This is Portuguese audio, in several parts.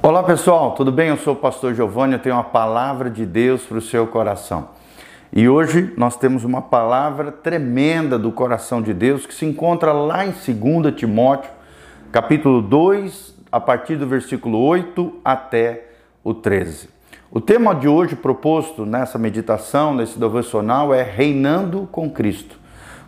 Olá pessoal, tudo bem? Eu sou o pastor Giovanni, eu tenho uma palavra de Deus para o seu coração. E hoje nós temos uma palavra tremenda do coração de Deus que se encontra lá em 2 Timóteo, capítulo 2, a partir do versículo 8 até o 13. O tema de hoje proposto nessa meditação, nesse devocional, é reinando com Cristo.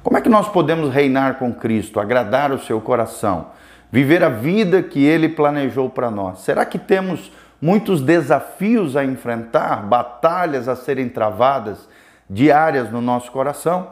Como é que nós podemos reinar com Cristo, agradar o seu coração? Viver a vida que Ele planejou para nós? Será que temos muitos desafios a enfrentar, batalhas a serem travadas diárias no nosso coração?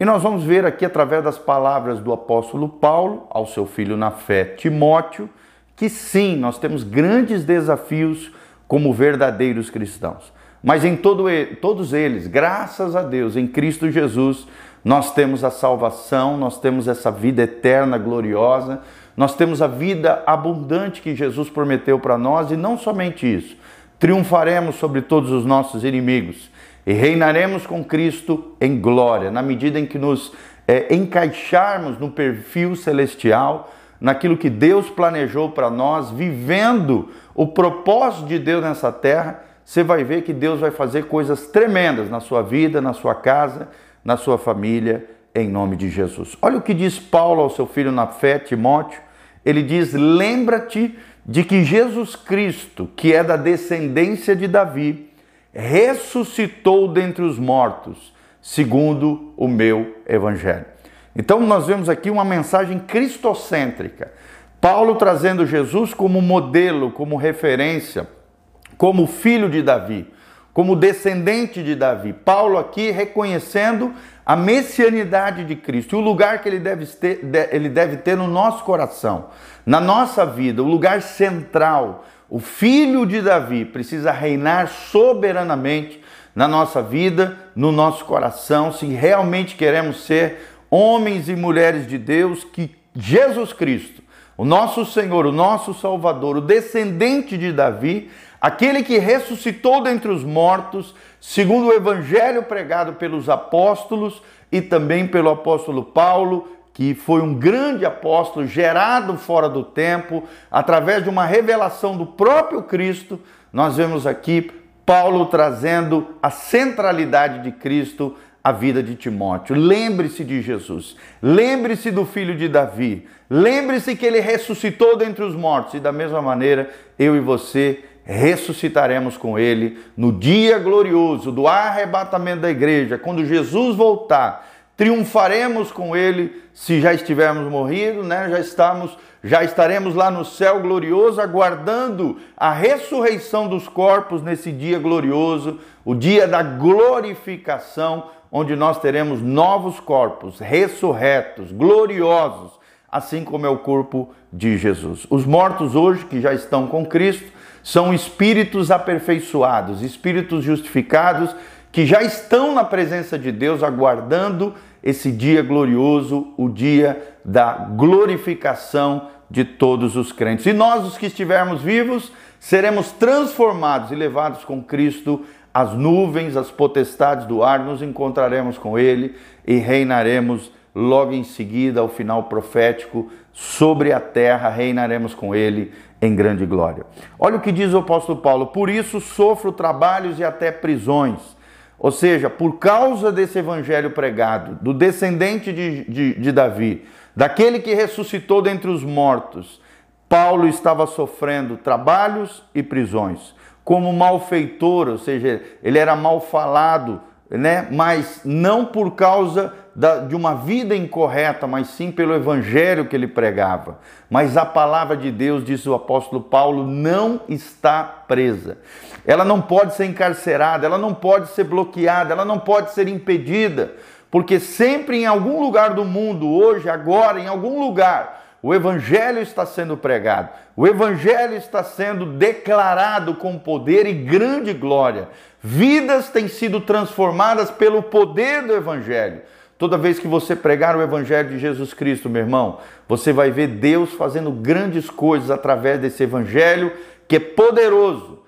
E nós vamos ver aqui, através das palavras do apóstolo Paulo, ao seu filho na fé, Timóteo, que sim, nós temos grandes desafios como verdadeiros cristãos. Mas em todo, todos eles, graças a Deus, em Cristo Jesus, nós temos a salvação, nós temos essa vida eterna, gloriosa, nós temos a vida abundante que Jesus prometeu para nós e não somente isso. Triunfaremos sobre todos os nossos inimigos e reinaremos com Cristo em glória, na medida em que nos é, encaixarmos no perfil celestial, naquilo que Deus planejou para nós, vivendo o propósito de Deus nessa terra, você vai ver que Deus vai fazer coisas tremendas na sua vida, na sua casa, na sua família, em nome de Jesus. Olha o que diz Paulo ao seu filho na fé, Timóteo, ele diz: Lembra-te de que Jesus Cristo, que é da descendência de Davi, ressuscitou dentre os mortos, segundo o meu evangelho. Então, nós vemos aqui uma mensagem cristocêntrica. Paulo trazendo Jesus como modelo, como referência, como filho de Davi, como descendente de Davi. Paulo aqui reconhecendo a messianidade de Cristo, o lugar que ele deve, ter, ele deve ter no nosso coração, na nossa vida, o lugar central. O filho de Davi precisa reinar soberanamente na nossa vida, no nosso coração, se realmente queremos ser homens e mulheres de Deus, que Jesus Cristo, o nosso Senhor, o nosso Salvador, o descendente de Davi, aquele que ressuscitou dentre os mortos, segundo o evangelho pregado pelos apóstolos e também pelo apóstolo Paulo, que foi um grande apóstolo gerado fora do tempo, através de uma revelação do próprio Cristo, nós vemos aqui Paulo trazendo a centralidade de Cristo à vida de Timóteo. Lembre-se de Jesus, lembre-se do filho de Davi, lembre-se que ele ressuscitou dentre os mortos e da mesma maneira eu e você ressuscitaremos com ele no dia glorioso do arrebatamento da igreja, quando Jesus voltar. Triunfaremos com ele se já estivermos morridos, né? Já estamos, já estaremos lá no céu glorioso aguardando a ressurreição dos corpos nesse dia glorioso, o dia da glorificação, onde nós teremos novos corpos ressurretos, gloriosos, assim como é o corpo de Jesus. Os mortos hoje que já estão com Cristo são espíritos aperfeiçoados, espíritos justificados que já estão na presença de Deus aguardando esse dia glorioso, o dia da glorificação de todos os crentes. E nós, os que estivermos vivos, seremos transformados e levados com Cristo às nuvens, às potestades do ar, nos encontraremos com Ele e reinaremos logo em seguida, ao final profético, sobre a terra, reinaremos com Ele em grande glória. Olha o que diz o apóstolo Paulo: Por isso sofro trabalhos e até prisões. Ou seja, por causa desse evangelho pregado, do descendente de, de, de Davi, daquele que ressuscitou dentre os mortos, Paulo estava sofrendo trabalhos e prisões. Como malfeitor, ou seja, ele era mal falado, né? mas não por causa da, de uma vida incorreta, mas sim pelo evangelho que ele pregava. Mas a palavra de Deus, diz o apóstolo Paulo, não está presa. Ela não pode ser encarcerada, ela não pode ser bloqueada, ela não pode ser impedida, porque sempre em algum lugar do mundo, hoje, agora, em algum lugar, o Evangelho está sendo pregado, o Evangelho está sendo declarado com poder e grande glória. Vidas têm sido transformadas pelo poder do Evangelho. Toda vez que você pregar o Evangelho de Jesus Cristo, meu irmão, você vai ver Deus fazendo grandes coisas através desse Evangelho que é poderoso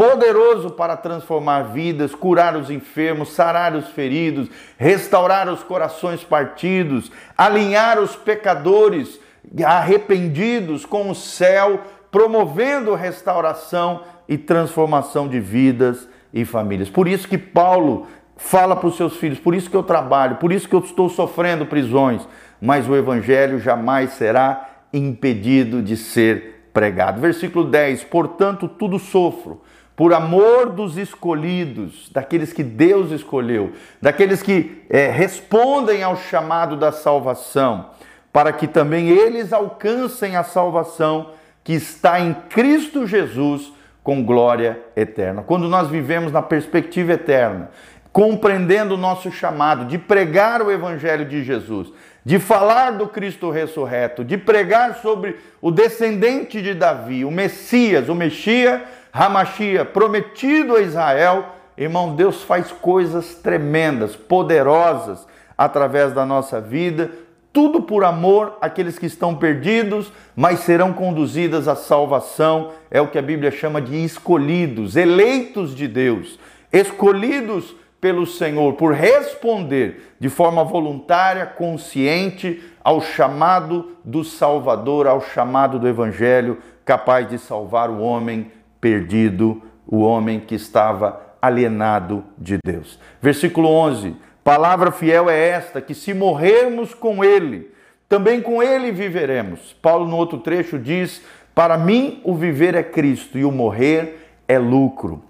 poderoso para transformar vidas, curar os enfermos, sarar os feridos, restaurar os corações partidos, alinhar os pecadores arrependidos com o céu promovendo restauração e transformação de vidas e famílias. Por isso que Paulo fala para os seus filhos, por isso que eu trabalho, por isso que eu estou sofrendo prisões, mas o evangelho jamais será impedido de ser pregado. Versículo 10: Portanto, tudo sofro por amor dos escolhidos, daqueles que Deus escolheu, daqueles que é, respondem ao chamado da salvação, para que também eles alcancem a salvação que está em Cristo Jesus com glória eterna. Quando nós vivemos na perspectiva eterna, compreendendo o nosso chamado de pregar o Evangelho de Jesus, de falar do Cristo ressurreto, de pregar sobre o descendente de Davi, o Messias, o Messias, Hamashia, prometido a Israel, irmão, Deus faz coisas tremendas, poderosas através da nossa vida, tudo por amor àqueles que estão perdidos, mas serão conduzidas à salvação, é o que a Bíblia chama de escolhidos, eleitos de Deus, escolhidos pelo Senhor por responder de forma voluntária, consciente ao chamado do Salvador, ao chamado do Evangelho, capaz de salvar o homem perdido, o homem que estava alienado de Deus. Versículo 11: Palavra fiel é esta, que se morrermos com Ele, também com Ele viveremos. Paulo, no outro trecho, diz: Para mim, o viver é Cristo e o morrer é lucro.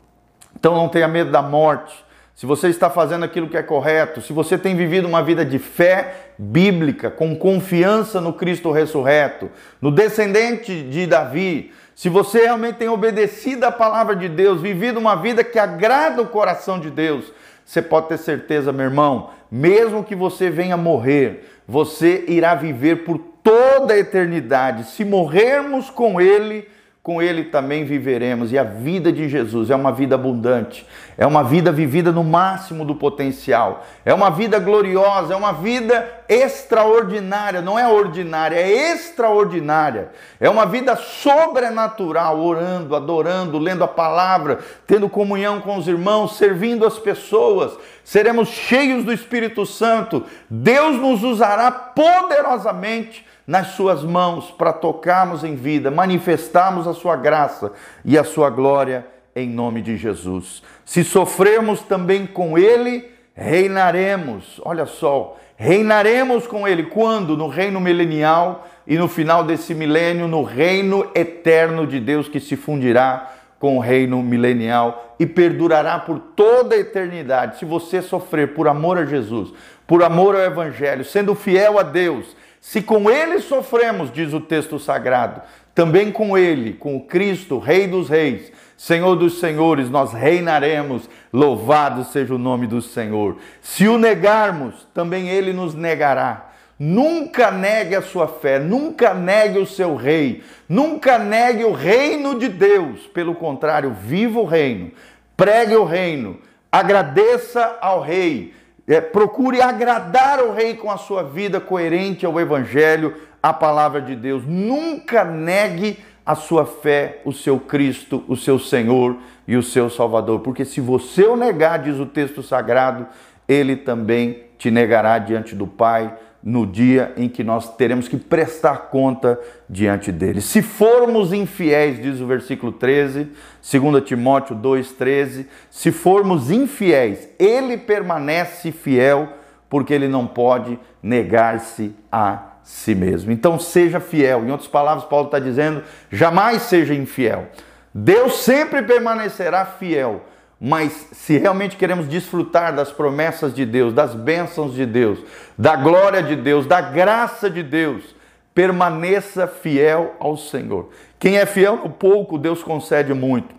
Então não tenha medo da morte se você está fazendo aquilo que é correto, se você tem vivido uma vida de fé bíblica, com confiança no Cristo ressurreto, no descendente de Davi, se você realmente tem obedecido a palavra de Deus, vivido uma vida que agrada o coração de Deus, você pode ter certeza, meu irmão, mesmo que você venha morrer, você irá viver por toda a eternidade. Se morrermos com Ele, com Ele também viveremos. E a vida de Jesus é uma vida abundante, é uma vida vivida no máximo do potencial, é uma vida gloriosa, é uma vida extraordinária, não é ordinária, é extraordinária, é uma vida sobrenatural, orando, adorando, lendo a palavra, tendo comunhão com os irmãos, servindo as pessoas. Seremos cheios do Espírito Santo, Deus nos usará poderosamente nas suas mãos para tocarmos em vida, manifestarmos a sua graça e a sua glória em nome de Jesus. Se sofrermos também com ele, reinaremos. Olha só, reinaremos com ele quando? No reino milenial e no final desse milênio, no reino eterno de Deus que se fundirá com o reino milenial e perdurará por toda a eternidade. Se você sofrer por amor a Jesus, por amor ao evangelho, sendo fiel a Deus, se com ele sofremos, diz o texto sagrado, também com ele, com Cristo, Rei dos Reis, Senhor dos Senhores, nós reinaremos. Louvado seja o nome do Senhor. Se o negarmos, também ele nos negará. Nunca negue a sua fé, nunca negue o seu rei, nunca negue o reino de Deus. Pelo contrário, viva o reino, pregue o reino, agradeça ao rei, é, procure agradar o rei com a sua vida coerente ao evangelho, à palavra de Deus. Nunca negue a sua fé, o seu Cristo, o seu Senhor e o seu Salvador, porque se você o negar, diz o texto sagrado, ele também te negará diante do Pai no dia em que nós teremos que prestar conta diante dele. Se formos infiéis, diz o versículo 13, 2 Timóteo 2,13, se formos infiéis, ele permanece fiel, porque ele não pode negar-se a si mesmo. Então seja fiel. Em outras palavras, Paulo está dizendo: jamais seja infiel. Deus sempre permanecerá fiel mas se realmente queremos desfrutar das promessas de Deus, das bênçãos de Deus, da glória de Deus, da graça de Deus, permaneça fiel ao Senhor. Quem é fiel no pouco, Deus concede muito.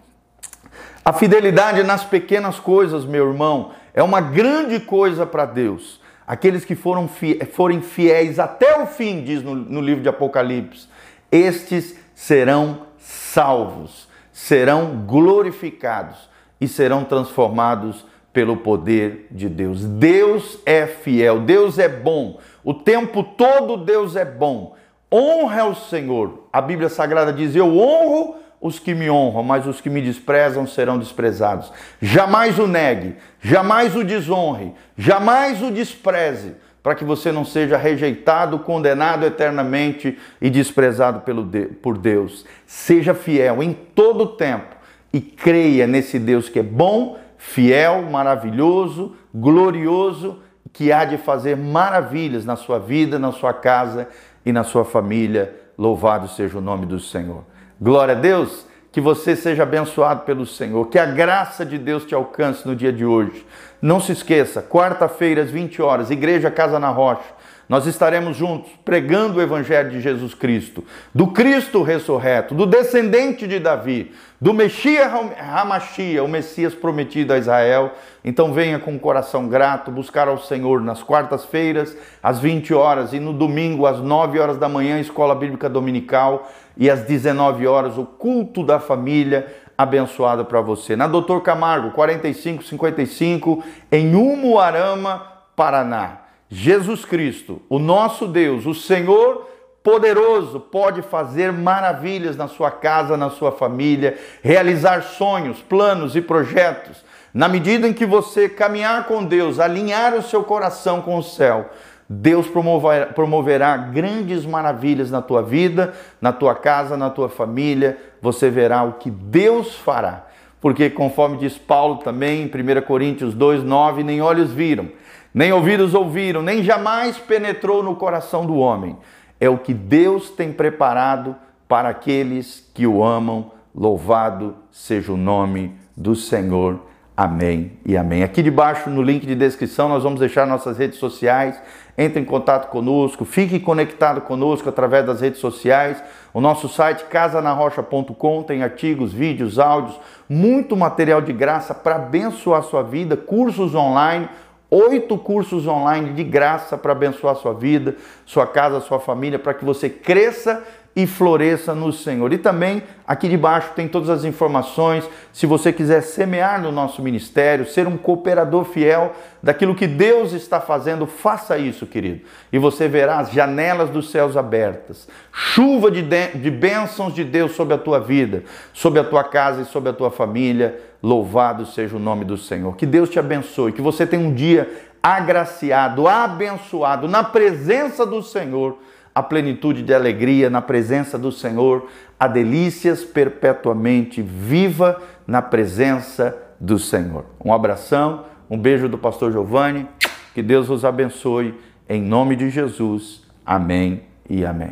A fidelidade nas pequenas coisas, meu irmão, é uma grande coisa para Deus. Aqueles que foram forem fiéis até o fim, diz no, no livro de Apocalipse, estes serão salvos, serão glorificados e serão transformados pelo poder de Deus. Deus é fiel, Deus é bom. O tempo todo Deus é bom. Honra ao Senhor. A Bíblia Sagrada diz: Eu honro os que me honram, mas os que me desprezam serão desprezados. Jamais o negue, jamais o desonre, jamais o despreze, para que você não seja rejeitado, condenado eternamente e desprezado pelo por Deus. Seja fiel em todo o tempo e creia nesse Deus que é bom, fiel, maravilhoso, glorioso, que há de fazer maravilhas na sua vida, na sua casa e na sua família. Louvado seja o nome do Senhor. Glória a Deus que você seja abençoado pelo Senhor, que a graça de Deus te alcance no dia de hoje. Não se esqueça, quarta-feira às 20 horas, Igreja Casa na Rocha. Nós estaremos juntos pregando o Evangelho de Jesus Cristo, do Cristo ressurreto, do descendente de Davi, do Messias Hamashia, o Messias prometido a Israel. Então venha com o coração grato buscar ao Senhor nas quartas-feiras, às 20 horas, e no domingo, às 9 horas da manhã, Escola Bíblica Dominical, e às 19 horas, o culto da família abençoado para você. Na Doutor Camargo, 4555, em Umuarama, Paraná. Jesus Cristo, o nosso Deus, o Senhor poderoso, pode fazer maravilhas na sua casa, na sua família, realizar sonhos, planos e projetos. Na medida em que você caminhar com Deus, alinhar o seu coração com o céu, Deus promoverá, promoverá, grandes maravilhas na tua vida, na tua casa, na tua família. Você verá o que Deus fará. Porque, conforme diz Paulo também em 1 Coríntios 2, 9, nem olhos viram, nem ouvidos ouviram, nem jamais penetrou no coração do homem. É o que Deus tem preparado para aqueles que o amam. Louvado seja o nome do Senhor. Amém e amém. Aqui debaixo no link de descrição nós vamos deixar nossas redes sociais. Entre em contato conosco, fique conectado conosco através das redes sociais. O nosso site casanarrocha.com tem artigos, vídeos, áudios, muito material de graça para abençoar a sua vida, cursos online oito cursos online de graça para abençoar sua vida, sua casa, sua família, para que você cresça e floresça no Senhor. E também aqui debaixo tem todas as informações. Se você quiser semear no nosso ministério, ser um cooperador fiel daquilo que Deus está fazendo, faça isso, querido. E você verá as janelas dos céus abertas, chuva de, de bênçãos de Deus sobre a tua vida, sobre a tua casa e sobre a tua família. Louvado seja o nome do Senhor. Que Deus te abençoe, que você tenha um dia agraciado, abençoado na presença do Senhor a plenitude de alegria na presença do Senhor, a delícias perpetuamente viva na presença do Senhor. Um abração, um beijo do pastor Giovanni, que Deus os abençoe, em nome de Jesus. Amém e amém.